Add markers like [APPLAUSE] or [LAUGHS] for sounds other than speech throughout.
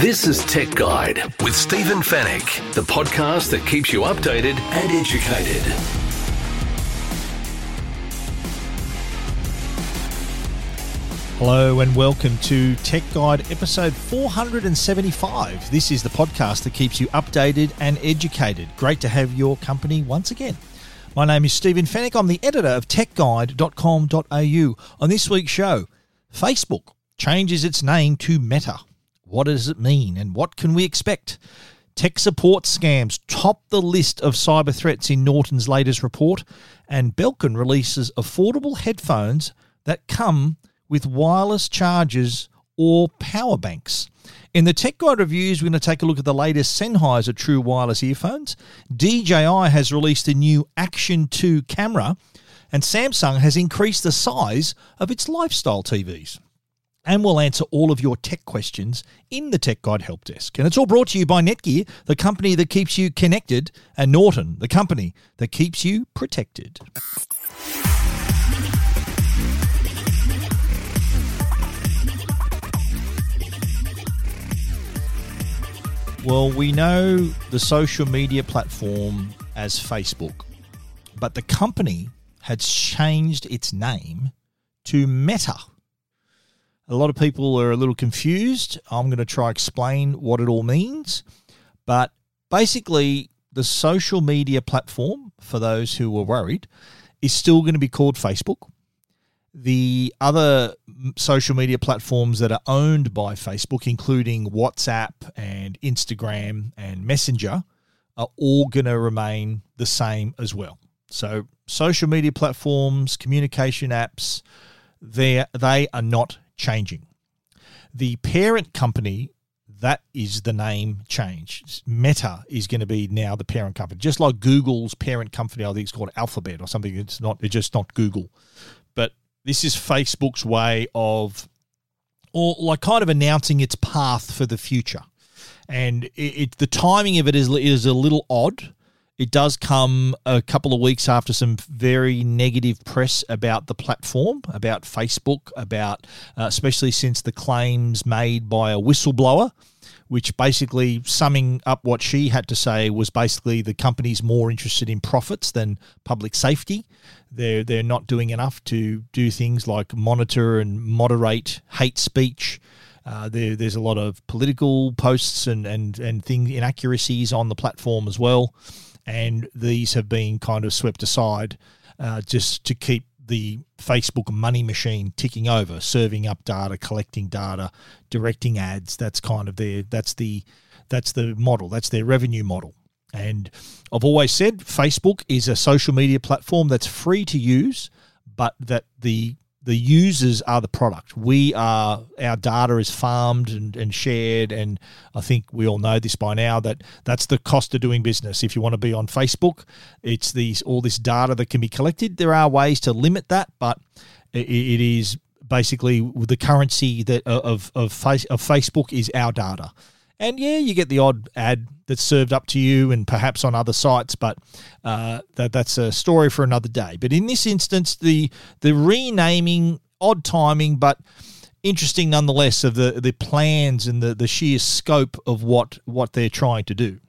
This is Tech Guide with Stephen Fenech, the podcast that keeps you updated and educated. Hello and welcome to Tech Guide episode 475. This is the podcast that keeps you updated and educated. Great to have your company once again. My name is Stephen Fenech. I'm the editor of techguide.com.au. On this week's show, Facebook changes its name to Meta. What does it mean and what can we expect? Tech support scams top the list of cyber threats in Norton's latest report, and Belkin releases affordable headphones that come with wireless chargers or power banks. In the Tech Guide reviews, we're going to take a look at the latest Sennheiser True Wireless earphones. DJI has released a new Action 2 camera, and Samsung has increased the size of its lifestyle TVs. And we'll answer all of your tech questions in the Tech Guide Help Desk. And it's all brought to you by Netgear, the company that keeps you connected, and Norton, the company that keeps you protected. Well, we know the social media platform as Facebook, but the company has changed its name to Meta. A lot of people are a little confused. I'm going to try explain what it all means, but basically the social media platform for those who were worried is still going to be called Facebook the other social media platforms that are owned by Facebook, including WhatsApp and Instagram and Messenger, are all going to remain the same as well. So, social media platforms, communication apps, they they are not changing. The parent company that is the name change. Meta is going to be now the parent company, just like Google's parent company. I think it's called Alphabet or something. It's not. It's just not Google, but this is Facebook's way of, or like kind of announcing its path for the future. And it, it the timing of it is, is a little odd. It does come a couple of weeks after some very negative press about the platform, about Facebook, about uh, especially since the claims made by a whistleblower which basically summing up what she had to say was basically the company's more interested in profits than public safety. They're they're not doing enough to do things like monitor and moderate hate speech. Uh, there, there's a lot of political posts and and and thing inaccuracies on the platform as well, and these have been kind of swept aside uh, just to keep the Facebook money machine ticking over, serving up data, collecting data, directing ads. That's kind of their that's the that's the model. That's their revenue model. And I've always said Facebook is a social media platform that's free to use, but that the the users are the product. We are our data is farmed and, and shared, and I think we all know this by now that that's the cost of doing business. If you want to be on Facebook, it's these all this data that can be collected. There are ways to limit that, but it, it is basically the currency that uh, of of, face, of Facebook is our data. And yeah, you get the odd ad that's served up to you and perhaps on other sites, but uh, that that's a story for another day. But in this instance, the the renaming, odd timing, but interesting nonetheless of the the plans and the the sheer scope of what what they're trying to do.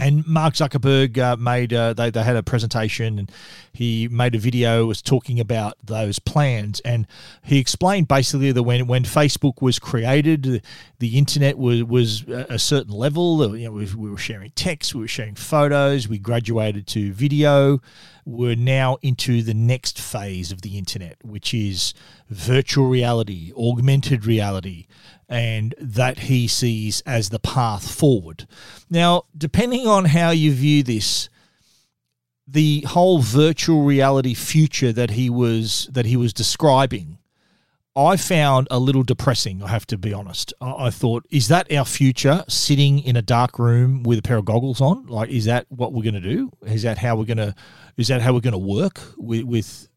And Mark Zuckerberg uh, made uh, they they had a presentation and he made a video was talking about those plans and he explained basically that when when Facebook was created, the internet was was a certain level. You know, we, we were sharing text, we were sharing photos, we graduated to video. We're now into the next phase of the internet, which is virtual reality, augmented reality, and that he sees as the path forward. Now, depending on how you view this, the whole virtual reality future that he was that he was describing, I found a little depressing. I have to be honest. I, thought, is that our future? Sitting in a dark room with a pair of goggles on, like, is that what we're going to do? Is that how we're going to? Is that how we're going to work with, with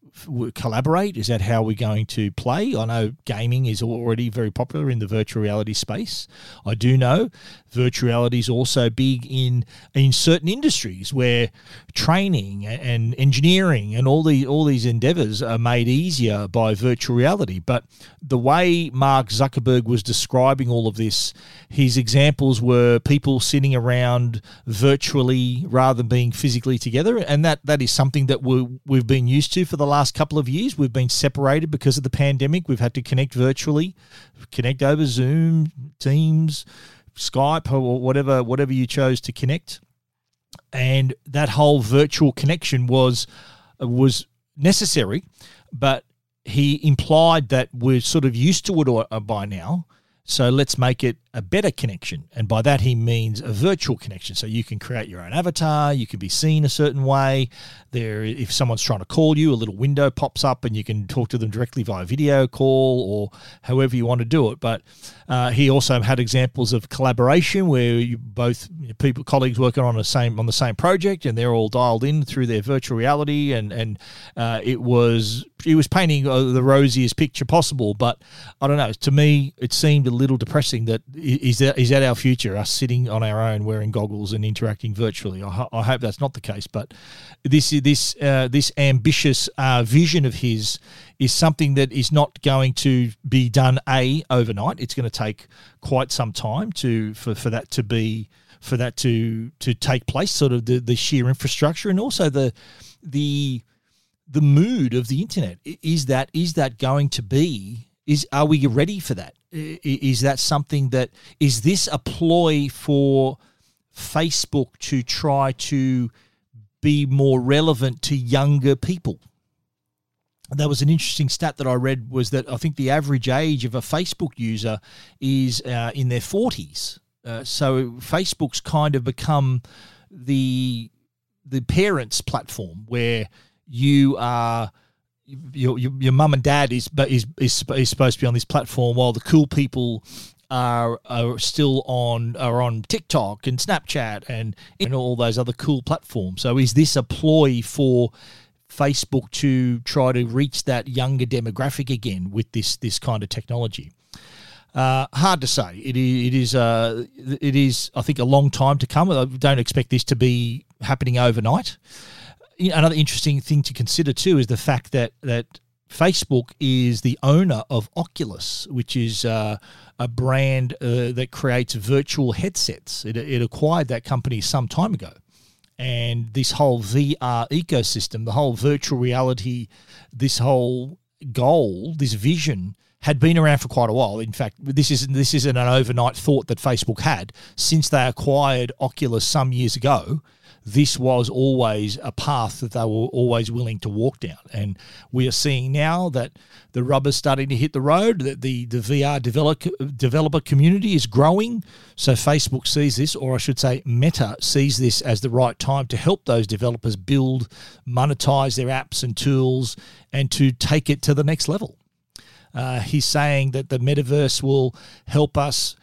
collaborate? Is that how we're going to play? I know gaming is already very popular in the virtual reality space. I do know virtual reality is also big in in certain industries where training and engineering and all the all these endeavors are made easier by virtual reality. But the way Mark Zuckerberg was describing all of this, his examples were people sitting around virtually rather than being physically together, and that that is something that we we've been used to for the last couple of years. We've been separated because of the pandemic. We've had to connect virtually, connect over Zoom, Teams, Skype, or whatever whatever you chose to connect. And that whole virtual connection was was necessary, but he implied that we're sort of used to it uh, by now. So let's make it a better connection. And by that, he means a virtual connection. So you can create your own avatar, you can be seen a certain way. There, if someone's trying to call you, a little window pops up and you can talk to them directly via video call or however you want to do it. But uh, he also had examples of collaboration where you both people, colleagues working on the same on the same project, and they're all dialed in through their virtual reality, and and uh, it was he was painting uh, the rosiest picture possible. But I don't know. To me, it seemed a little depressing that is that is that our future? Us sitting on our own, wearing goggles and interacting virtually. I, I hope that's not the case. But this this uh, this ambitious uh, vision of his is something that is not going to be done a overnight. It's going to take quite some time to for, for that to be for that to to take place. Sort of the, the sheer infrastructure and also the the the mood of the internet. Is that is that going to be? Is are we ready for that? Is that something that is this a ploy for Facebook to try to be more relevant to younger people? That was an interesting stat that I read was that I think the average age of a Facebook user is uh, in their 40s. Uh, so Facebook's kind of become the the parents platform where you are your your, your mum and dad is but is, is is supposed to be on this platform while the cool people are are still on are on TikTok and Snapchat and and all those other cool platforms. So is this a ploy for Facebook to try to reach that younger demographic again with this this kind of technology? Uh, hard to say. It is, it is, uh, it is. I think a long time to come. I don't expect this to be happening overnight another interesting thing to consider too is the fact that that Facebook is the owner of Oculus, which is uh, a brand uh, that creates virtual headsets. It, it acquired that company some time ago. And this whole VR ecosystem, the whole virtual reality, this whole goal, this vision had been around for quite a while. In fact, this isn't this isn't an overnight thought that Facebook had since they acquired Oculus some years ago this was always a path that they were always willing to walk down. And we are seeing now that the rubber's starting to hit the road, that the, the VR develop, developer community is growing. So Facebook sees this, or I should say, Meta sees this as the right time to help those developers build, monetize their apps and tools, and to take it to the next level. Uh, he's saying that the metaverse will help us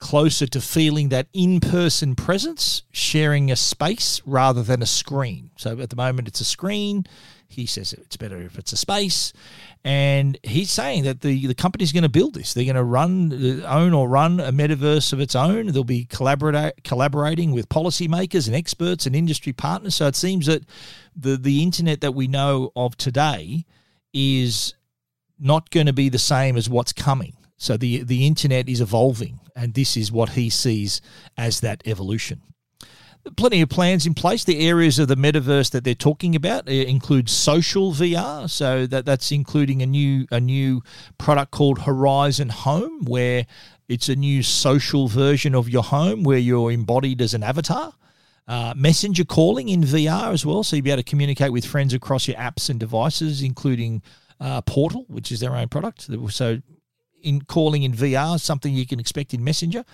closer to feeling that in person presence, sharing a space rather than a screen. So at the moment, it's a screen. He says it's better if it's a space. And he's saying that the, the company's going to build this. They're going to run, uh, own or run a metaverse of its own. They'll be collaborate, collaborating with policymakers and experts and industry partners. So it seems that the, the internet that we know of today is not going to be the same as what's coming. So the the internet is evolving, and this is what he sees as that evolution. Plenty of plans in place. The areas of the metaverse that they're talking about uh, include social VR, so that that's including a new a new product called Horizon Home, where it's a new social version of your home where you're embodied as an avatar. Uh, messenger calling in VR as well, so you'll be able to communicate with friends across your apps and devices, including uh, Portal, which is their own product. So in calling in VR, something you can expect in Messenger.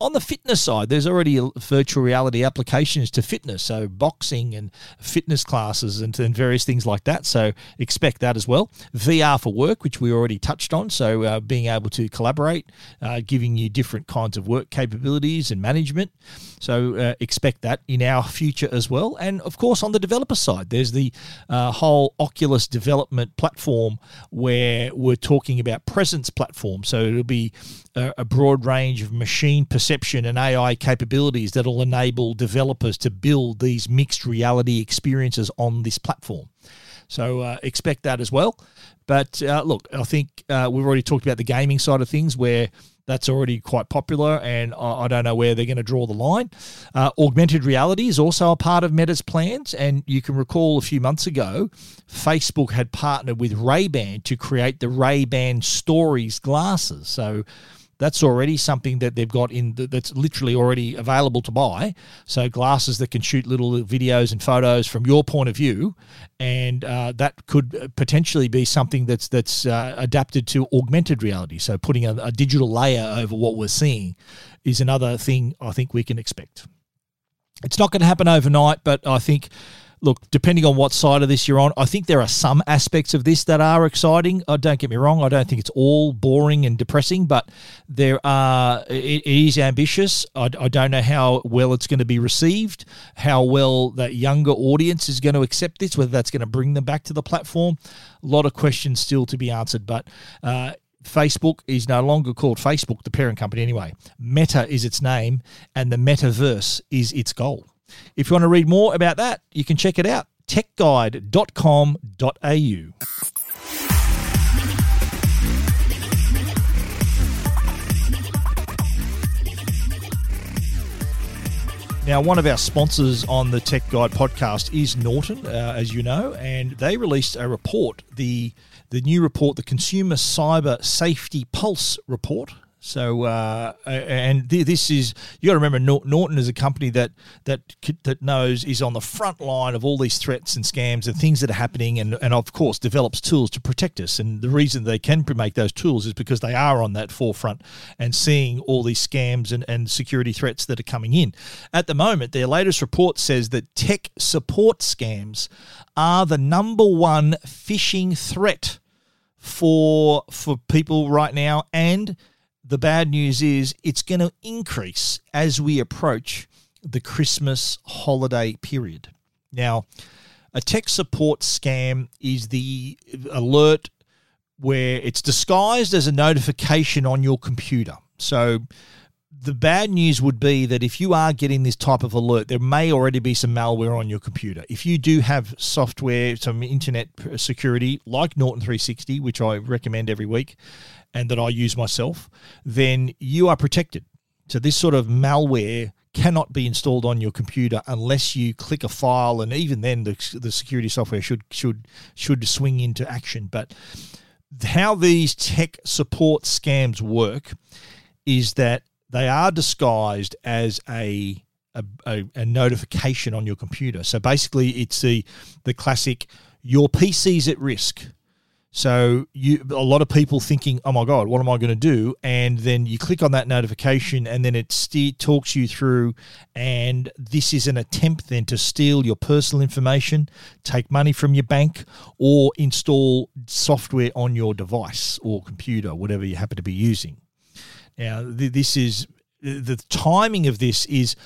On the fitness side, there's already virtual reality applications to fitness, so boxing and fitness classes and, and various things like that. So expect that as well. VR for work, which we already touched on, so uh, being able to collaborate, uh, giving you different kinds of work capabilities and management. So uh, expect that in our future as well. And of course, on the developer side, there's the uh, whole Oculus development platform where we're talking about presence platform. So it'll be a, a broad range of machine perception and AI capabilities that'll enable developers to build these mixed reality experiences on this platform. So uh, expect that as well. But uh, look, I think uh, we've already talked about the gaming side of things where that's already quite popular, and I, I don't know where they're going to draw the line. Uh, augmented reality is also a part of Meta's plans, and you can recall a few months ago, Facebook had partnered with Ray Ban to create the Ray Ban Stories glasses. So that's already something that they've got in the, that's literally already available to buy. So glasses that can shoot little videos and photos from your point of view, and uh, that could potentially be something that's that's uh, adapted to augmented reality. So putting a, a digital layer over what we're seeing is another thing I think we can expect. It's not going to happen overnight, but I think look, depending on what side of this you're on, I think there are some aspects of this that are exciting. Uh, don't get me wrong; I don't think it's all boring and depressing, but there are. it, it is ambitious. I, I don't know how well it's going to be received, how well that younger audience is going to accept this, whether that's going to bring them back to the platform. A lot of questions still to be answered, but. Uh, Facebook is no longer called Facebook, the parent company anyway. Meta is its name, and the metaverse is its goal. If you want to read more about that, you can check it out techguide.com.au. Now, one of our sponsors on the Tech Guide podcast is Norton, uh, as you know, and they released a report, the the new report, the Consumer Cyber Safety Pulse report, so, uh, and this is you got to remember Norton is a company that that that knows is on the front line of all these threats and scams and things that are happening, and and of course develops tools to protect us. And the reason they can make those tools is because they are on that forefront and seeing all these scams and, and security threats that are coming in. At the moment, their latest report says that tech support scams are the number one phishing threat for for people right now and the bad news is it's going to increase as we approach the Christmas holiday period. Now, a tech support scam is the alert where it's disguised as a notification on your computer. So, the bad news would be that if you are getting this type of alert, there may already be some malware on your computer. If you do have software, some internet security like Norton 360, which I recommend every week, and that I use myself, then you are protected. So this sort of malware cannot be installed on your computer unless you click a file, and even then the, the security software should should should swing into action. But how these tech support scams work is that they are disguised as a a, a, a notification on your computer. So basically, it's the the classic your PC's at risk so you a lot of people thinking, "Oh my god, what am I going to do?" And then you click on that notification, and then it st- talks you through. And this is an attempt then to steal your personal information, take money from your bank, or install software on your device or computer, whatever you happen to be using. Now, th- this is the timing of this is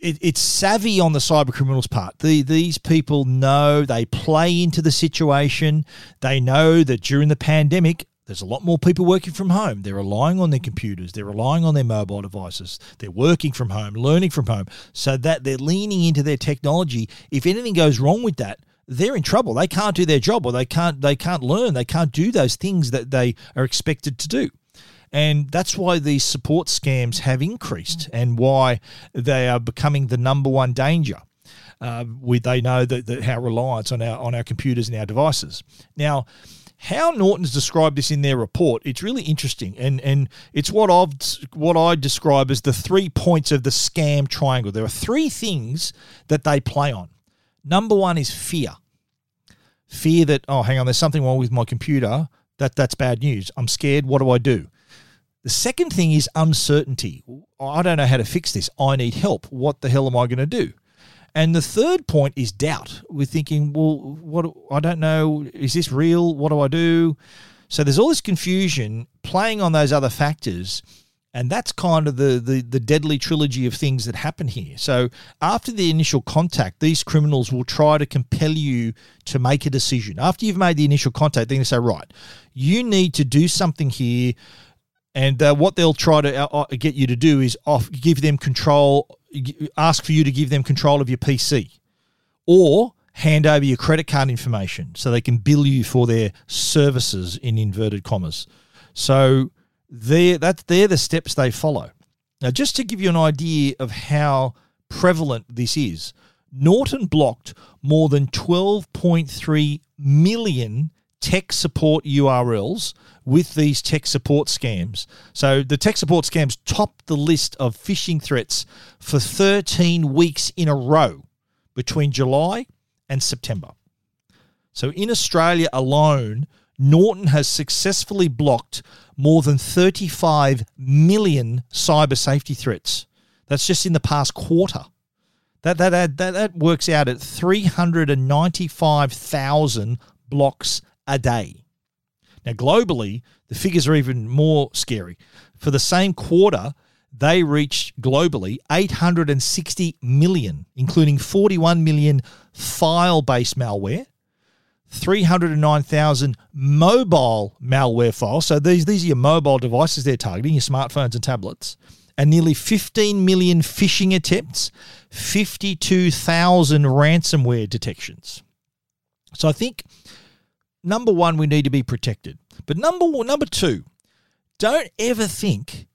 it, it's savvy on the cyber criminals' part. The, these people know they play into the situation. They know that during the pandemic, there's a lot more people working from home. They're relying on their computers. They're relying on their mobile devices. They're working from home, learning from home, so that they're leaning into their technology. If anything goes wrong with that, they're in trouble. They can't do their job, or they can't they can't learn. They can't do those things that they are expected to do. And that's why these support scams have increased and why they are becoming the number one danger. Uh, we, they know that, that how reliance on our on our computers and our devices. Now, how Norton's described this in their report, it's really interesting, and and it's what I've what I describe as the three points of the scam triangle. There are three things that they play on. Number one is fear, fear that oh, hang on, there's something wrong with my computer. That that's bad news. I'm scared. What do I do? The second thing is uncertainty. I don't know how to fix this. I need help. What the hell am I going to do? And the third point is doubt. We're thinking, well, what? I don't know. Is this real? What do I do? So there's all this confusion playing on those other factors. And that's kind of the, the, the deadly trilogy of things that happen here. So after the initial contact, these criminals will try to compel you to make a decision. After you've made the initial contact, they're going to say, right, you need to do something here. And uh, what they'll try to uh, uh get you to do is off, give them control, ask for you to give them control of your PC, or hand over your credit card information so they can bill you for their services in inverted commas. So they're, that, they're the steps they follow. Now, just to give you an idea of how prevalent this is, Norton blocked more than 12.3 million tech support URLs with these tech support scams. So the tech support scams topped the list of phishing threats for 13 weeks in a row between July and September. So in Australia alone, Norton has successfully blocked more than 35 million cyber safety threats. That's just in the past quarter. That, that, that, that, works out at 395,000 blocks a day. Now, globally, the figures are even more scary. For the same quarter, they reached globally 860 million, including 41 million file based malware, 309,000 mobile malware files. So these, these are your mobile devices they're targeting, your smartphones and tablets, and nearly 15 million phishing attempts, 52,000 ransomware detections. So I think number one, we need to be protected. But number one, number two, don't ever think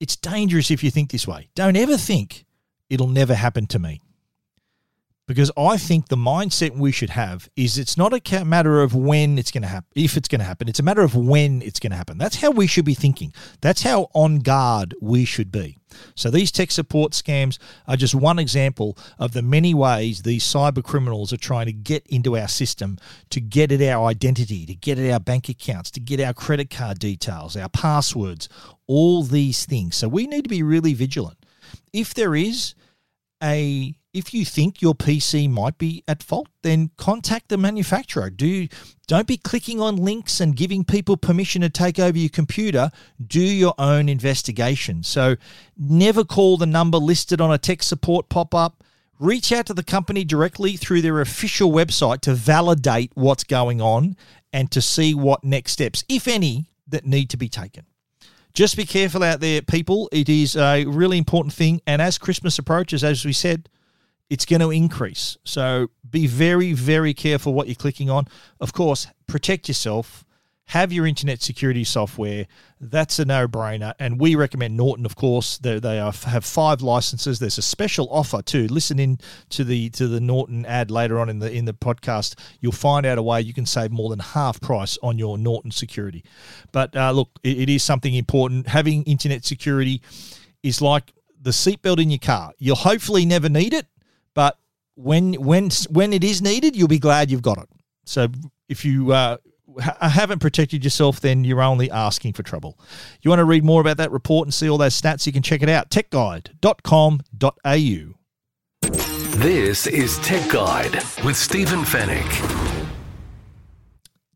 it's dangerous if you think this way. Don't ever think it'll never happen to me because I think the mindset we should have is it's not a matter of when it's going to happen, if it's going to happen. It's a matter of when it's going to happen. That's how we should be thinking. That's how on guard we should be. So these tech support scams are just one example of the many ways these cyber criminals are trying to get into our system, to get at our identity, to get at our bank accounts, to get our credit card details, our passwords, all these things. So we need to be really vigilant. If there is a if you think your PC might be at fault, then contact the manufacturer. Do don't be clicking on links and giving people permission to take over your computer. Do your own investigation. So never call the number listed on a tech support pop-up. Reach out to the company directly through their official website to validate what's going on and to see what next steps, if any, that need to be taken. Just be careful out there, people. It is a really important thing. And as Christmas approaches, as we said, it's going to increase. So be very, very careful what you're clicking on. Of course, protect yourself. Have your internet security software. That's a no-brainer, and we recommend Norton. Of course, they, they are, have five licenses. There's a special offer too. Listen in to the to the Norton ad later on in the in the podcast. You'll find out a way you can save more than half price on your Norton security. But uh, look, it, it is something important. Having internet security is like the seatbelt in your car. You'll hopefully never need it, but when when when it is needed, you'll be glad you've got it. So if you uh, ha- haven't protected yourself, then you're only asking for trouble. You want to read more about that report and see all those stats? You can check it out techguide.com.au. This is Tech Guide with Stephen Fenech.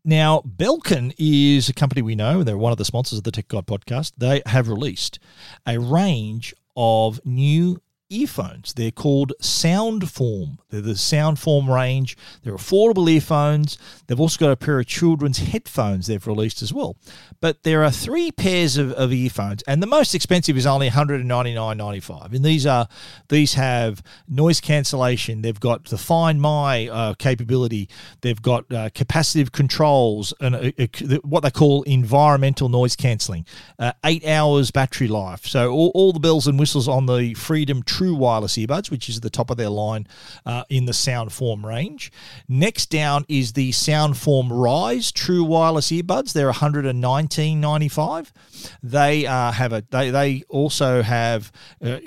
Now, Belkin is a company we know. They're one of the sponsors of the Tech Guide podcast. They have released a range of new earphones. They're called Soundform. They're the Soundform range. They're affordable earphones. They've also got a pair of children's headphones they've released as well. But there are three pairs of, of earphones, and the most expensive is only $199.95. And these are these have noise cancellation. They've got the Find My uh, capability. They've got uh, capacitive controls and uh, uh what they call environmental noise cancelling. Uh, eight hours battery life. So all, all the bells and whistles on the Freedom true wireless earbuds, which is at the top of their line uh, in the Soundform range. Next down is the Soundform Rise true wireless earbuds. They're 119.95. They uh, have a they they also have uh,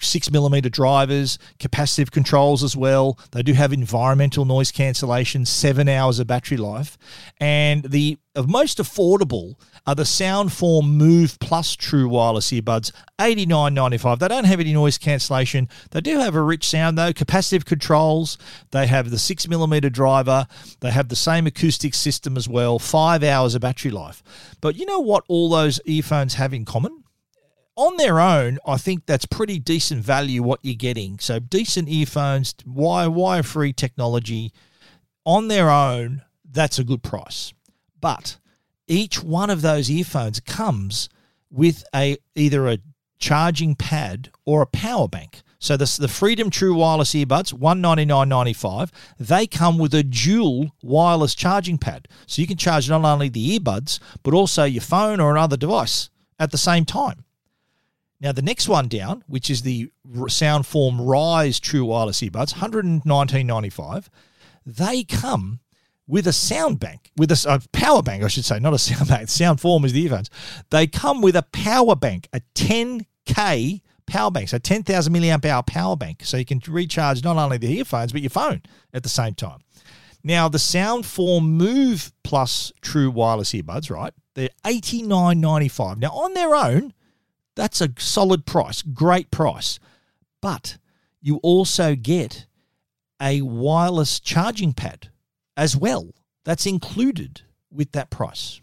six millimeter drivers, capacitive controls as well. They do have environmental noise cancellation, seven hours of battery life, and the most affordable are the Soundform Move Plus True Wireless earbuds, eighty nine ninety five. They don't have any noise cancellation. They do have a rich sound though, capacitive controls. They have the six millimeter driver. They have the same acoustic system as well. Five hours of battery life. But you know what? All those earphones have in common on their own, I think that's pretty decent value what you're getting. So decent earphones, wire wire free technology. On their own, that's a good price. But each one of those earphones comes with a either a charging pad or a power bank. So the, the Freedom True Wireless earbuds, one ninety nine ninety five, they come with a dual wireless charging pad. So you can charge not only the earbuds, but also your phone or another device at the same time. Now, the next one down, which is the Soundform Rise True Wireless Earbuds, $119.95, they come with a sound bank, with a, a, power bank, I should say, not a sound bank. Soundform is the earphones. They come with a power bank, a 10K power bank, so 10,000 milliamp hour power bank. So you can recharge not only the earphones, but your phone at the same time. Now, the Soundform Move Plus True Wireless Earbuds, right? They're $89.95. Now, on their own, that's a solid price, great price. But you also get a wireless charging pad as well. That's included with that price.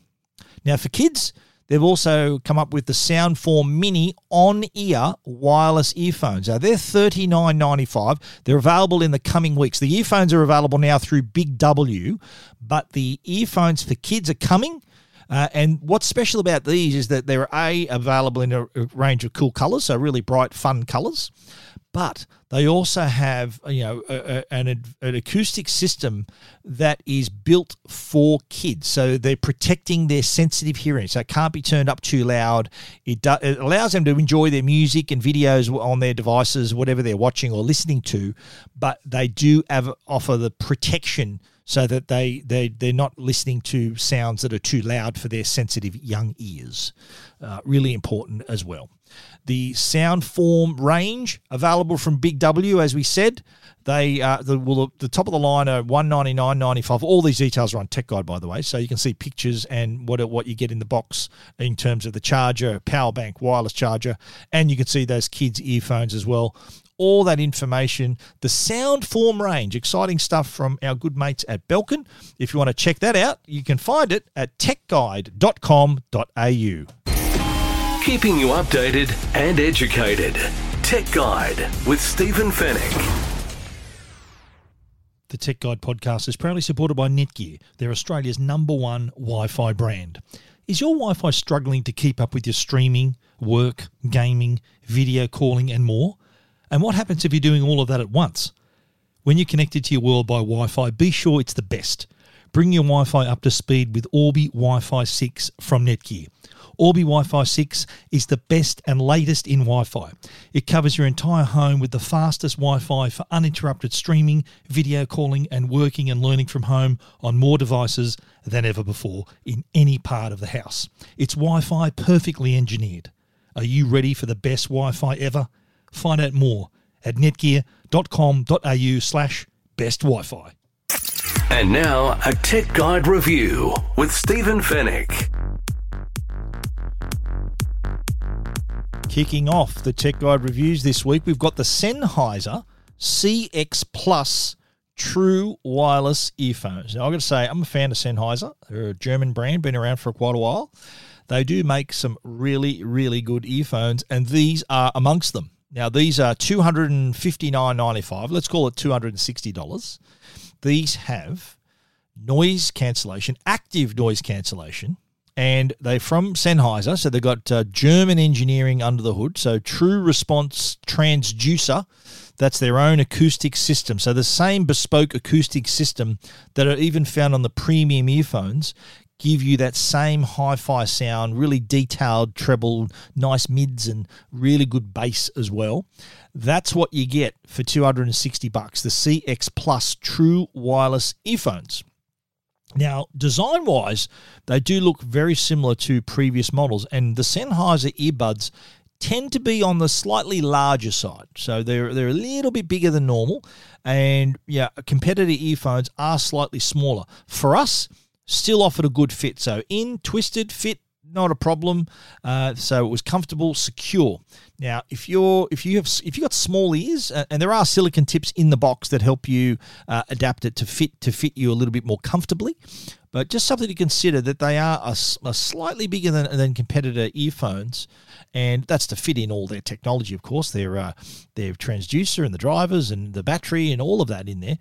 Now, for kids, they've also come up with the Soundform Mini on ear wireless earphones. Now, they're $39.95. They're available in the coming weeks. The earphones are available now through Big W, but the earphones for kids are coming uh, and what's special about these is that they're a available in a, range of cool colors, so really bright, fun colors. But they also have, uh, you know, a, a, an, an acoustic system that is built for kids. So they're protecting their sensitive hearing, so it can't be turned up too loud. It, do, it allows them to enjoy their music and videos on their devices, whatever they're watching or listening to. But they do have, offer the protection so that they, they, they're not listening to sounds that are too loud for their sensitive young ears. Uh, really important as well. The Soundform range available from Big W, as we said. They uh, the well, the top of the line are one ninety nine ninety five. All these details are on Tech Guide, by the way, so you can see pictures and what what you get in the box in terms of the charger, power bank, wireless charger, and you can see those kids' earphones as well all that information, the Soundform range, exciting stuff from our good mates at Belkin. If you want to check that out, you can find it at techguide.com.au. Keeping you updated and educated. Tech Guide with Stephen Fenech. The Tech Guide podcast is proudly supported by Netgear. They're Australia's number one Wi Fi brand. Is your Wi Fi struggling to keep up with your streaming, work, gaming, video calling, and more? And what happens if you're doing all of that at once? When you're connected to your world by Wi Fi, be sure it's the best. Bring your Wi Fi up to speed with Orbi Wi Fi 6 from Netgear. Orbi Wi Fi 6 is the best and latest in Wi Fi. It covers your entire home with the fastest Wi Fi for uninterrupted streaming, video calling, and working and learning from home on more devices than ever before in any part of the house. It's Wi Fi perfectly engineered. Are you ready for the best Wi Fi ever? Find out more at netgear.com.au slash best Wi-Fi. And now a Tech Guide review with Stephen Fenech. Kicking off the Tech Guide reviews this week, we've got the Sennheiser CX Plus True Wireless Earphones. Now, I've got to say, I'm a fan of Sennheiser. They're a German brand, been around for quite a while. They do make some really, really good earphones, and these are amongst them. Now, these are $259.95. Let's call it $260. These have noise cancellation, active noise cancellation, and they're from Sennheiser. So they've got uh, German engineering under the hood. So True Response Transducer. That's their own acoustic system. So the same bespoke acoustic system that are even found on the premium earphones give you that same hi-fi sound, really detailed treble, nice mids and really good bass as well. That's what you get for 260 bucks, the CX Plus True Wireless earphones. Now, design wise, they do look very similar to previous models, and the Sennheiser earbuds tend to be on the slightly larger side. So they're, they're a little bit bigger than normal, and yeah, competitor earphones are slightly smaller. For us, still offered a good fit. So in, twisted, fit, not a problem. Uh, so it was comfortable, secure. Now, if you're if you have if you got small ears, uh, and there are silicon tips in the box that help you uh, adapt it to fit to fit you a little bit more comfortably, but just something to consider that they are a, a slightly bigger than, than competitor earphones, and that's to fit in all their technology, of course, their uh, their transducer and the drivers and the battery and all of that in there.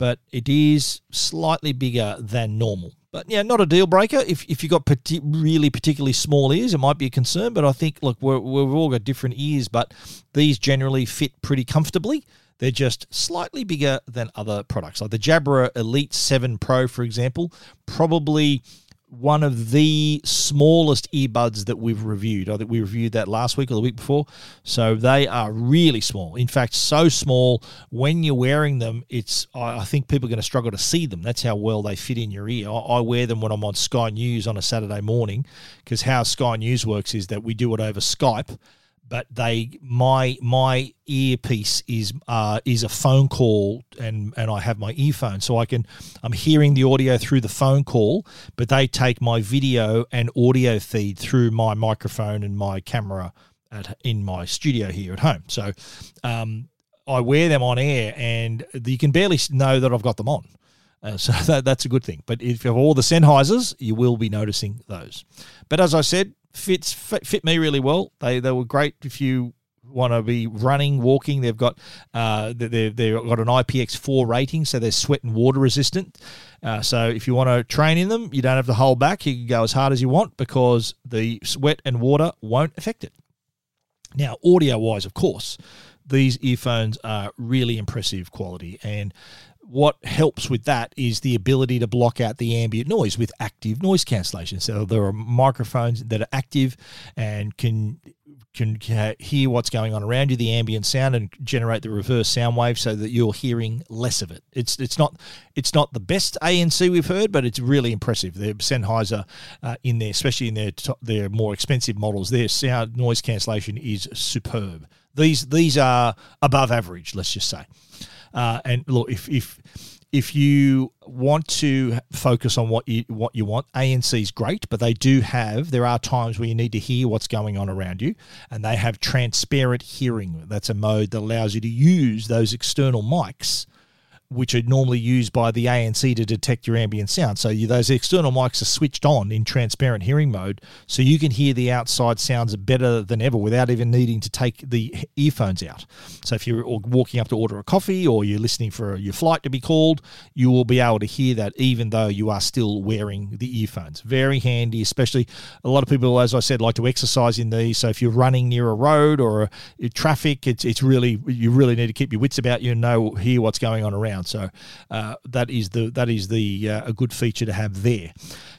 But it is slightly bigger than normal. But yeah, not a deal breaker. If, if you've got really particularly small ears, it might be a concern. But I think, look, we're, we've all got different ears, but these generally fit pretty comfortably. They're just slightly bigger than other products. Like the Jabra Elite 7 Pro, for example, probably one of the smallest earbuds that we've reviewed. I think we reviewed that last week or the week before. So they are really small. In fact, so small when you're wearing them, it's I think people are going to struggle to see them. That's how well they fit in your ear. I wear them when I'm on Sky News on a Saturday morning because how Sky News works is that we do it over Skype but they my my earpiece is uh, is a phone call and and I have my earphone so I can I'm hearing the audio through the phone call but they take my video and audio feed through my microphone and my camera at in my studio here at home. So um, I wear them on air and you can barely know that I've got them on uh, so [LAUGHS] that, that's a good thing. But if you have all the Sennheisers, you will be noticing those. But as I said, fits fit, fit me really well. They they were great if you want to be running, walking. They've got uh, they've they've got an IPX4 rating, so they're sweat and water resistant. Uh, so if you want to train in them, you don't have to hold back. You can go as hard as you want because the sweat and water won't affect it. Now, audio wise, of course, these earphones are really impressive quality and what helps with that is the ability to block out the ambient noise with active noise cancellation. So there are microphones that are active and can can hear what's going on around you, the ambient sound, and generate the reverse sound wave so that you're hearing less of it. It's it's not it's not the best ANC we've heard, but it's really impressive. The Sennheiser uh, in there, especially in their top, their more expensive models, their sound noise cancellation is superb. These these are above average, let's just say. Uh, and look, if if if you want to focus on what you what you want, ANC is great, but they do have there are times where you need to hear what's going on around you, and they have transparent hearing. That's a mode that allows you to use those external mics which are normally used by the ANC to detect your ambient sound. So you, those external mics are switched on in transparent hearing mode, so you can hear the outside sounds better than ever without even needing to take the earphones out. So if you're walking up to order a coffee or you're listening for your flight to be called, you will be able to hear that even though you are still wearing the earphones. Very handy, especially a lot of people, as I said, like to exercise in these. So if you're running near a road or a, traffic, it's it's really you really need to keep your wits about you and know hear what's going on around. So uh, that is the that is the uh, a good feature to have there.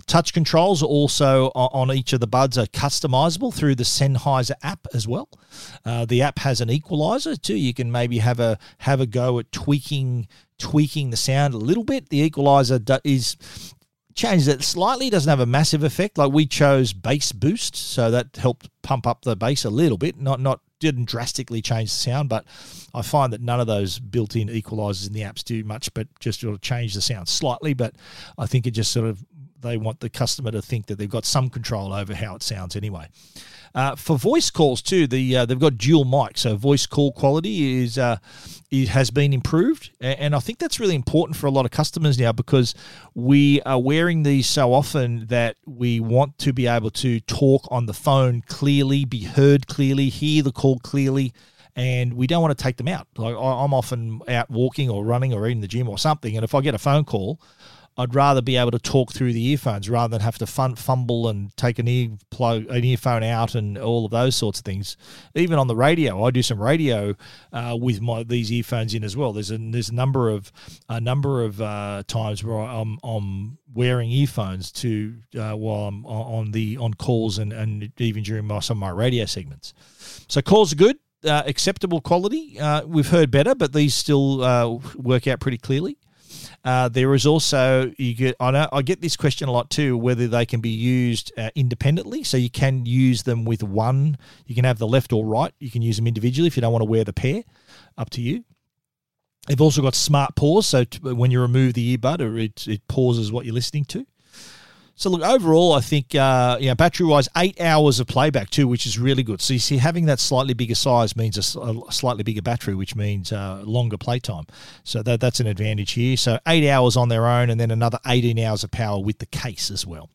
Touch controls also on each of the buds are customizable through the Sennheiser app as well. Uh, the app has an equalizer too. You can maybe have a have a go at tweaking tweaking the sound a little bit. The equalizer is changes it slightly doesn't have a massive effect like we chose bass boost so that helped pump up the bass a little bit not not didn't drastically change the sound, but I find that none of those built-in equalizers in the apps do much, but just sort of change the sound slightly. But I think it just sort of they want the customer to think that they've got some control over how it sounds anyway. Uh, for voice calls too, the uh, they've got dual mic, so voice call quality is uh, it has been improved, and I think that's really important for a lot of customers now because we are wearing these so often that we want to be able to talk on the phone clearly, be heard clearly, hear the call clearly and we don't want to take them out. Like I'm often out walking or running or in the gym or something, and if I get a phone call, I'd rather be able to talk through the earphones rather than have to fun, fumble and take an ear plug, an earphone out, and all of those sorts of things. Even on the radio, I do some radio uh, with my these earphones in as well. There's a there's a number of a number of uh, times where I'm, I'm wearing earphones to uh, while I'm on the on calls and, and even during my, some of my radio segments. So calls are good. Uh, acceptable quality. Uh, we've heard better, but these still uh, work out pretty clearly. Uh, there is also you get I know I get this question a lot too whether they can be used uh, independently. So you can use them with one. You can have the left or right. You can use them individually if you don't want to wear the pair. Up to you. They've also got smart pause, so t- when you remove the earbud, it, it pauses what you're listening to. So look, overall, I think uh, you know battery wise, eight hours of playback too, which is really good. So you see, having that slightly bigger size means a, a slightly bigger battery, which means uh, longer playtime. So that, that's an advantage here. So eight hours on their own, and then another 18 hours of power with the case as well.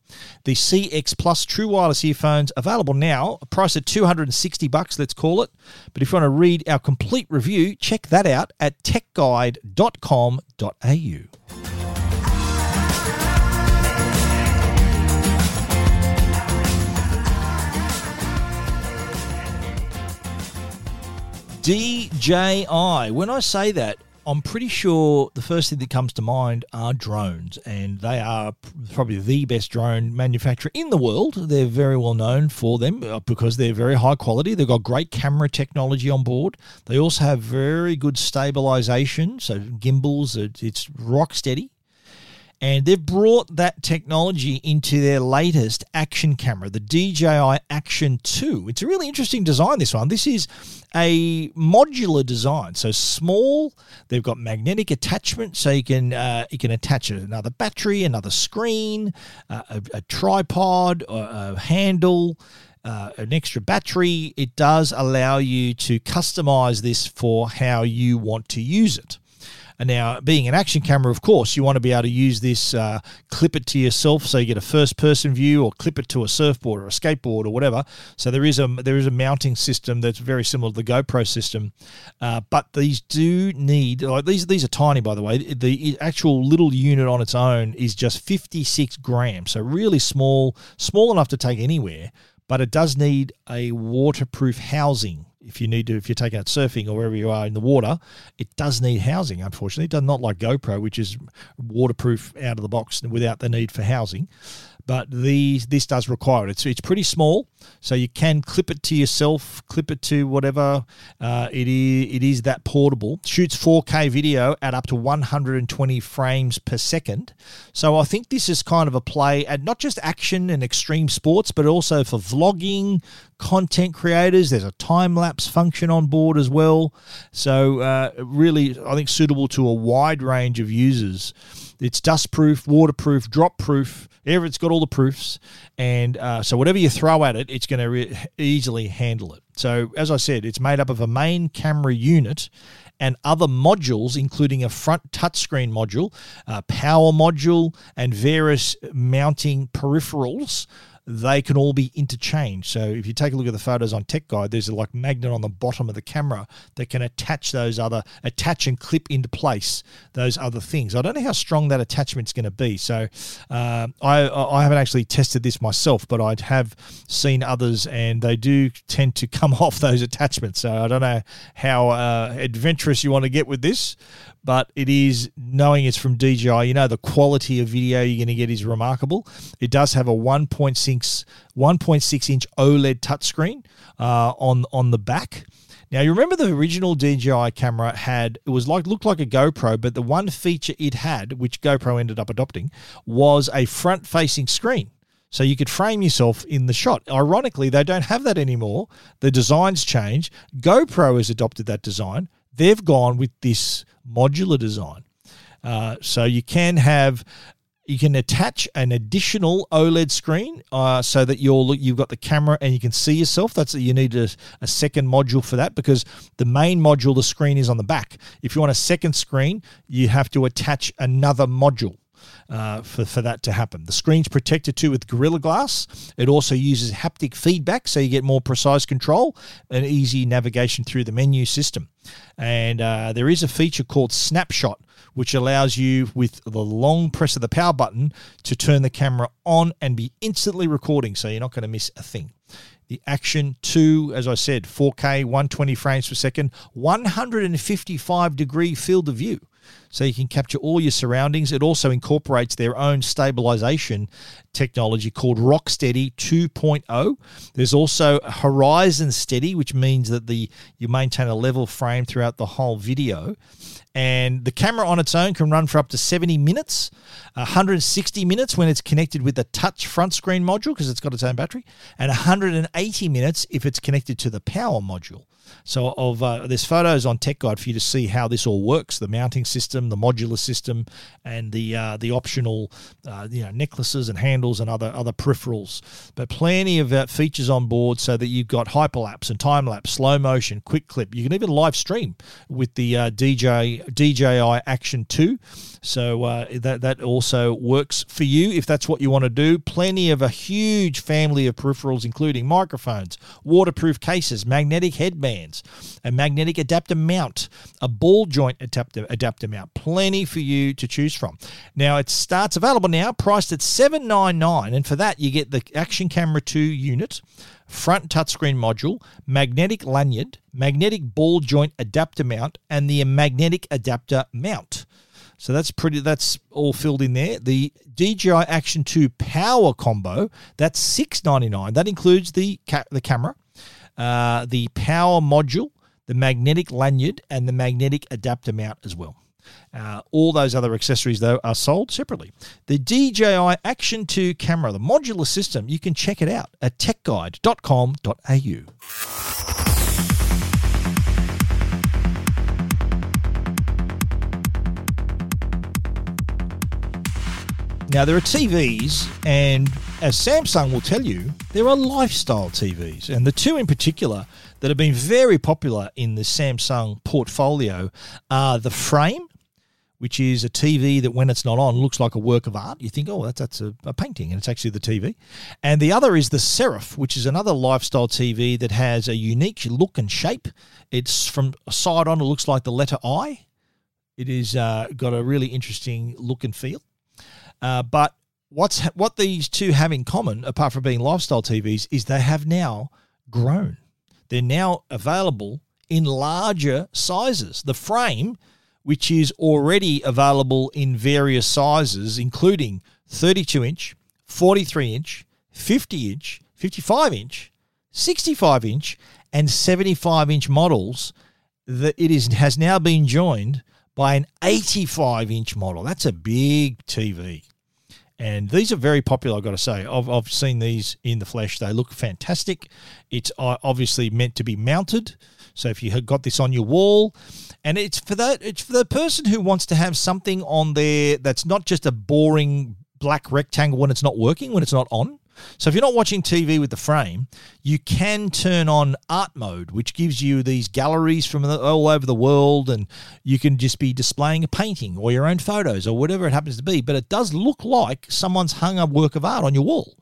The CX Plus True Wireless earphones available now, A price at 260 bucks. Let's call it. But if you want to read our complete review, check that out at techguide.com.au. DJI. When I say that, I'm pretty sure the first thing that comes to mind are drones, and they are probably the best drone manufacturer in the world. They're very well known for them uh, because they're very high quality. They've got great camera technology on board. They also have very good stabilization, so gimbals, it's rock steady. And they've brought that technology into their latest action camera, the DJI Action 2. It's a really interesting design, this one. This is a modular design, so small. They've got magnetic attachment, so you can uh, you can attach another battery, another screen, uh, a, a, tripod, a, a handle. Uh, an extra battery, it does allow you to customize this for how you want to use it. And now, being an action camera, of course, you want to be able to use this, uh, clip it to yourself, so you get a first-person view, or clip it to a surfboard or a skateboard or whatever. So there is a there is a mounting system that's very similar to the GoPro system, uh, but these do need like these these are tiny by the way. The actual little unit on its own is just 56 grams, so really small, small enough to take anywhere but it does need a waterproof housing if you need to, if you're taking out surfing or wherever you are in the water, it does need housing. Unfortunately, it does not like GoPro, which is waterproof out of the box and without the need for housing but these this does require it. It's it's pretty small, so you can clip it to yourself, clip it to whatever. Uh, it is it is that portable. Shoots 4K video at up to 120 frames per second. So I think this is kind of a play at not just action and extreme sports, but also for vlogging, content creators. There's a time lapse function on board as well. So uh, really, I think suitable to a wide range of users. It's dust proof, waterproof, drop proof. It's got all the proofs, and uh, so whatever you throw at it, it's going to re- easily handle it. So as I said, it's made up of a main camera unit and other modules, including a front touchscreen module, a power module, and various mounting peripherals they can all be interchanged. So if you take a look at the photos on Tech Guide, there's a like magnet on the bottom of the camera that can attach those other attach and clip into place those other things. I don't know how strong that attachment's going to be. So uh, I I haven't actually tested this myself, but I have seen others, and they do tend to come [LAUGHS] off those attachments. So I don't know how uh, adventurous you want to get with this, but it is knowing it's from DJI. You know the quality of video you're going to get is remarkable. It does have a 1.6 1.6 inch OLED touchscreen uh, on on the back. Now you remember the original DJI camera had it was like looked like a GoPro, but the one feature it had, which GoPro ended up adopting, was a front facing screen. So you could frame yourself in the shot. Ironically, they don't have that anymore. The design's changed. GoPro has adopted that design. They've gone with this modular design. Uh, so you can have you can attach an additional OLED screen uh, so that you're you've got the camera and you can see yourself. That's you need a, a, second module for that because the main module, the screen is on the back. If you want a second screen, you have to attach another module. Uh, for, for that to happen. The screen's protected too with Gorilla Glass. It also uses haptic feedback so you get more precise control and easy navigation through the menu system. And uh, there is a feature called Snapshot, which allows you, with the long press of the power button, to turn the camera on and be instantly recording so you're not going to miss a thing. The Action 2, as I said, 4K, 120 frames per second, 155 degree field of view so you can capture all your surroundings. It also incorporates their own stabilization technology called Rocksteady 2.0. There's also Horizon Steady, which means that the you maintain a level frame throughout the whole video. And the camera on its own can run for up to 70 minutes, 160 minutes when it's connected with the touch front screen module because it's got its own battery, and 180 minutes if it's connected to the power module. So of uh, there's photos on Tech Guide for you to see how this all works: the mounting system, the modular system, and the uh, the optional uh, you know necklaces and handles and other other peripherals. But plenty of uh, features on board so that you've got hyperlapse and time lapse, slow motion, quick clip. You can even live stream with the uh, DJ DJI Action Two. So uh, that that also works for you if that's what you want to do. Plenty of a huge family of peripherals, including microphones, waterproof cases, magnetic headbands, a magnetic adapter mount, a ball joint adapter adapter mount. Plenty for you to choose from. Now it starts available now, priced at seven nine nine, and for that you get the Action Camera Two unit front touchscreen module, magnetic lanyard, magnetic ball joint adapter mount, and the magnetic adapter mount. So that's pretty. That's all filled in there. The DJI Action 2 Power Combo. That's six ninety nine. That includes the ca- the camera, uh, the power module, the magnetic lanyard, and the magnetic adapter mount as well. Uh, all those other accessories, though, are sold separately. The DJI Action 2 camera, the modular system, you can check it out at techguide.com.au. Now, there are TVs, and as Samsung will tell you, there are lifestyle TVs. And the two in particular that have been very popular in the Samsung portfolio are the Frame, which is a TV that when it's not on looks like a work of art. You think, oh, that's, that's a, a painting, and it's actually the TV. And the other is the Serif, which is another lifestyle TV that has a unique look and shape. It's from side on, it looks like the letter I. It is uh, got a really interesting look and feel. Uh, but what's what these two have in common, apart from being lifestyle TVs, is they have now grown. They're now available in larger sizes. The frame, which is already available in various sizes, including 32 inch, 43 inch, 50 inch, 55 inch, 65 inch, and 75 inch models, that it is has now been joined by an 85 inch model. That's a big TV. And these are very popular, I've got to say. I've, I've seen these in the flesh. They look fantastic. It's uh, obviously meant to be mounted. So if you have got this on your wall, and it's for that, it's for the person who wants to have something on there that's not just a boring black rectangle when it's not working, when it's not on. So if you're not watching TV with the frame, you can turn on art mode, which gives you these galleries from all over the world, and you can just be displaying a painting or your own photos or whatever it happens to be. But it does look like someone's hung a work of art on your wall.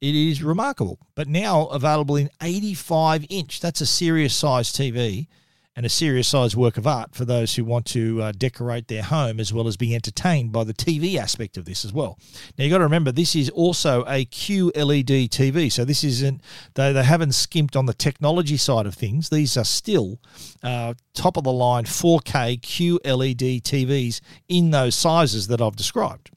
It is remarkable. But now available in 85 inch. That's a serious size TV and a serious sized work of art for those who want to uh, decorate their home as well as be entertained by the TV aspect of this as well. Now you've got to remember this is also a QLED TV, so this isn't they they haven't skimped on the technology side of things. These are still uh, top of the line 4K QLED TVs in those sizes that I've described.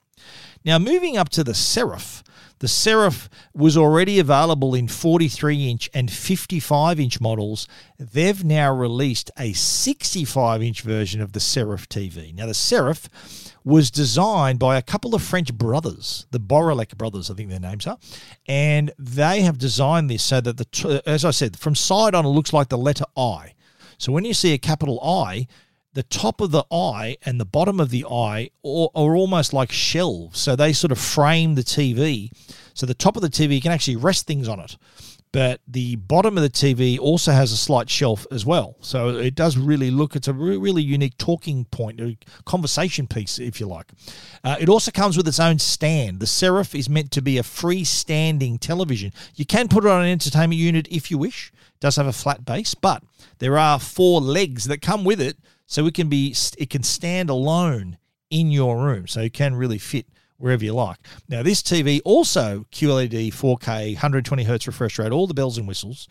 Now moving up to the Serif. The Serif was already available in 43 inch and 55 inch models. They've now released a 65 inch version of the Serif TV. Now, the Serif was designed by a couple of French brothers, the Bouroullec brothers, I think their names are, and they have designed this so that the, as I said, from side on it looks like the letter I. So when you see a capital I, the top of the eye and the bottom of the eye are, almost like shelves. So they sort of frame the TV. So the top of the TV, you can actually rest things on it. But the bottom of the TV also has a slight shelf as well. So it does really look, it's a really unique talking point, a conversation piece, if you like. Uh, it also comes with its own stand. The Serif is meant to be a freestanding television. You can put it on an entertainment unit if you wish. It does have a flat base, but there are four legs that come with it so it can be it can stand alone in your room, so it can really fit wherever you like. Now, this TV also QLED 4K 120 hertz refresh rate, all the bells and whistles.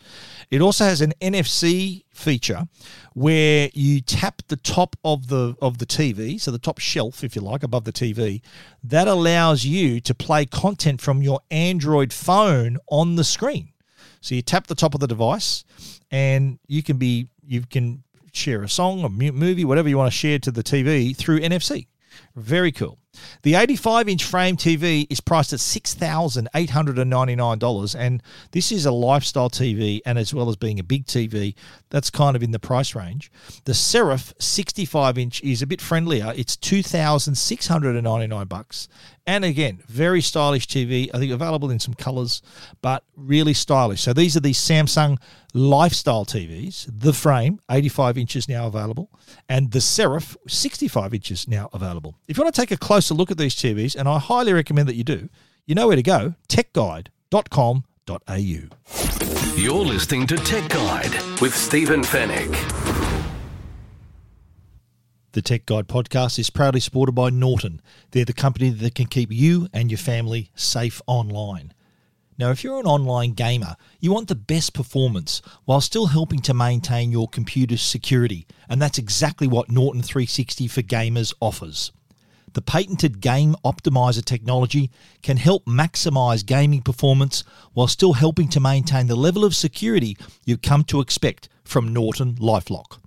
It also has an NFC feature where you tap the top of the of the TV, so the top shelf, if you like, above the TV. That allows you to play content from your Android phone on the screen. So you tap the top of the device, and you can be you can share a song, a movie, whatever you want to share to the TV through NFC. Very cool. The 85 inch frame TV is priced at $6,899, and this is a lifestyle TV, and as well as being a big TV, that's kind of in the price range. The Serif 65 inch is a bit friendlier. It's 2,699 bucks, and again, very stylish TV. I think available in some colors, but really stylish. So these are the Samsung lifestyle TVs. The frame, 85 inches now available, and the Serif, 65 inches now available. If you want to take a closer look at these TVs, and I highly recommend that you do, you know where to go techguide.com.au. You're listening to Tech Guide with Stephen Fenech. The Tech Guide podcast is proudly supported by Norton. They're the company that can keep you and your family safe online. Now, if you're an online gamer, you want the best performance while still helping to maintain your computer's security, and that's exactly what Norton 360 for Gamers offers. The patented Game Optimizer technology can help maximize gaming performance while still helping to maintain the level of security you've come to expect from Norton Lifelock.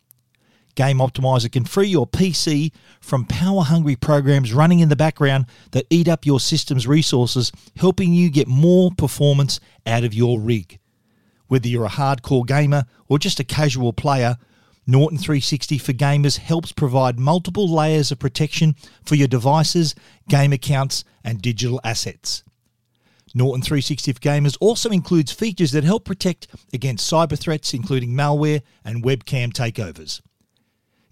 Game Optimizer can free your PC from power hungry programs running in the background that eat up your system's resources, helping you get more performance out of your rig. Whether you're a hardcore gamer or just a casual player, Norton 360 for Gamers helps provide multiple layers of protection for your devices, game accounts, and digital assets. Norton 360 for Gamers also includes features that help protect against cyber threats, including malware and webcam takeovers.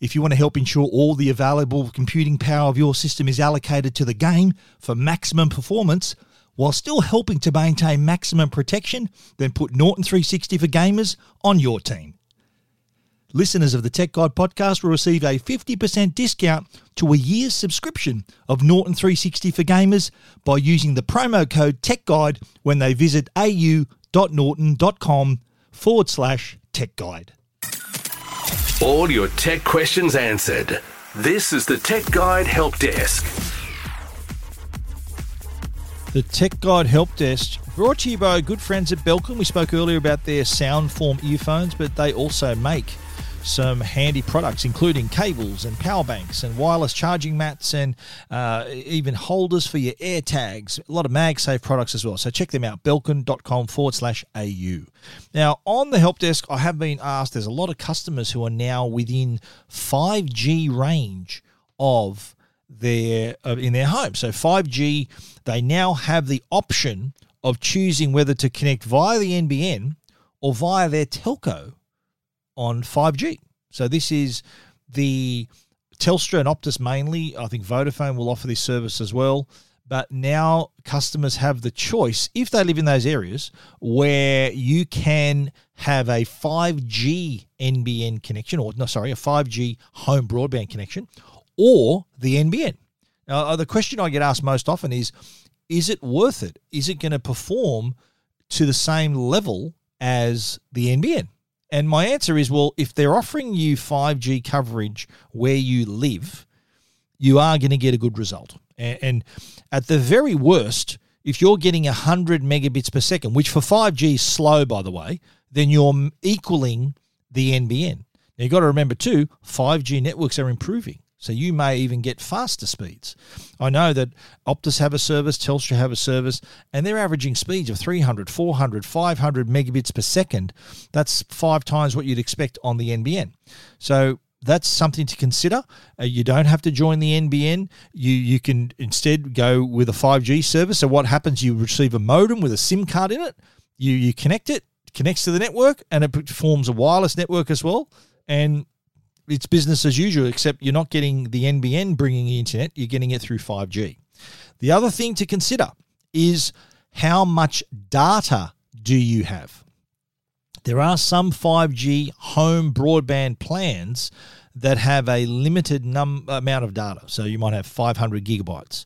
If you want to help ensure all the available computing power of your system is allocated to the game for maximum performance, while still helping to maintain maximum protection, then put Norton 360 for Gamers on your team. Listeners of the Tech Guide podcast will receive a 50% discount to a year's subscription of Norton 360 for Gamers by using the promo code TechGuide when they visit au.norton.com forward slash Tech Guide. All your tech questions answered. This is the Tech Guide Help Desk. The Tech Guide Help Desk brought to you by our good friends at Belkin. We spoke earlier about their Soundform earphones, but they also make some handy products, including cables and power banks and wireless charging mats and uh, even holders for your AirTags. A lot of MagSafe products as well. So check them out, belkin.com forward slash AU. Now, on the help desk, I have been asked, there's a lot of customers who are now within 5G range of their uh, in their home. So 5G, they now have the option of choosing whether to connect via the NBN or via their telco on 5G. So this is the Telstra and Optus mainly. I think Vodafone will offer this service as well. But now customers have the choice, if they live in those areas, where you can have a 5G NBN connection, or no, sorry, a 5G home broadband connection, or the NBN. Now, uh, the question I get asked most often is is it worth it? Is it going to perform to the same level as the NBN? And my answer is well, if they're offering you 5G coverage where you live, you are going to get a good result. And, and at the very worst, if you're getting 100 megabits per second, which for 5G is slow, by the way, then you're equaling the NBN. Now, you've got to remember too, 5G networks are improving. So you may even get faster speeds. I know that Optus have a service, Telstra have a service, and they're averaging speeds of 300, 400, 500 megabits per second. That's five times what you'd expect on the NBN. So that's something to consider. Uh, you don't have to join the NBN. You you can instead go with a 5G service. So what happens? You receive a modem with a SIM card in it. You you connect it, connects to the network, and it forms a wireless network as well. And it's business as usual, except you're not getting the NBN bringing the internet, you're getting it through 5G. The other thing to consider is how much data do you have? There are some 5G home broadband plans that have a limited num- amount of data. So you might have 500 gigabytes.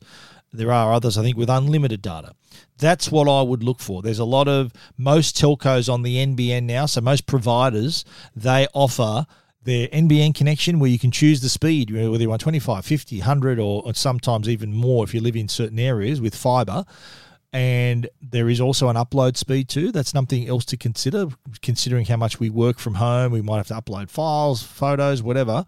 There are others, I think, with unlimited data. That's what I would look for. There's a lot of most telcos on the NBN now, so most providers, they offer their NBN connection where you can choose the speed, whether you want 25, 50, 100, or, or sometimes even more if you live in certain areas with fiber. and there is also an upload speed too. That's something else to consider, considering how much we work from home. We might have to upload files, photos, whatever.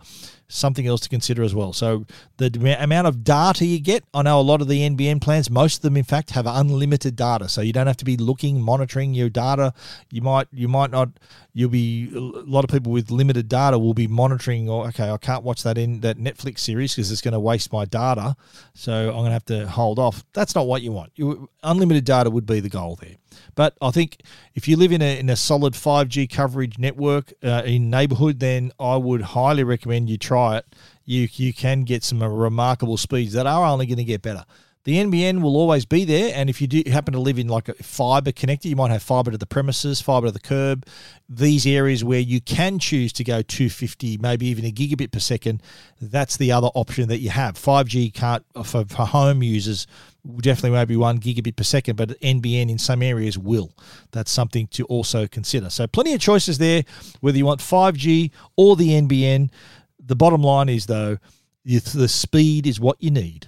Something else to consider as well. So the amount of data you get, I know a lot of the NBN plans, most of them in fact have unlimited data, so you don't have to be looking, monitoring your data. You might, you might not. You'll be a lot of people with limited data will be monitoring. Or okay, I can't watch that in that Netflix series because it's going to waste my data, so I'm going to have to hold off. That's not what you want. You, unlimited data would be the goal there. But I think if you live in a, in a solid 5G coverage network uh, in neighborhood, then I would highly recommend you try it. You, you can get some remarkable speeds that are only going to get better. The NBN will always be there, and if you do happen to live in like a fibre connected, you might have fibre to the premises, fibre to the curb. These areas where you can choose to go 250, maybe even a gigabit per second, that's the other option that you have. 5G can't for, for home users definitely won't be one gigabit per second, but NBN in some areas will. That's something to also consider. So plenty of choices there, whether you want 5G or the NBN. The bottom line is though, the speed is what you need.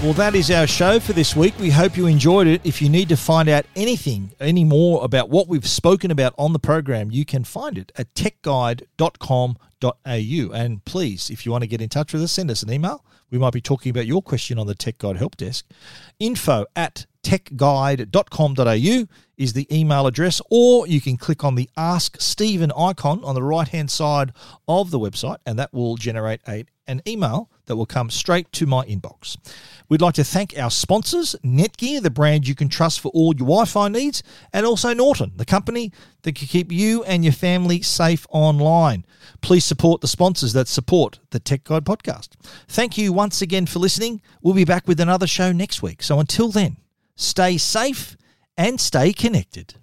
Well, that is our show for this week. We hope you enjoyed it. If you need to find out anything, any more about what we've spoken about on the program, you can find it at techguide.com.au. And please, if you want to get in touch with us, send us an email. We might be talking about your question on the Tech Guide Help Desk. Info at techguide.com.au is the email address, or you can click on the Ask Stephen icon on the right hand side of the website, and that will generate a, an email that will come straight to my inbox. We'd like to thank our sponsors, Netgear, the brand you can trust for all your Wi Fi needs, and also Norton, the company that can keep you and your family safe online. Please support the sponsors that support the Tech Guide podcast. Thank you once again for listening. We'll be back with another show next week. So until then, stay safe and stay connected.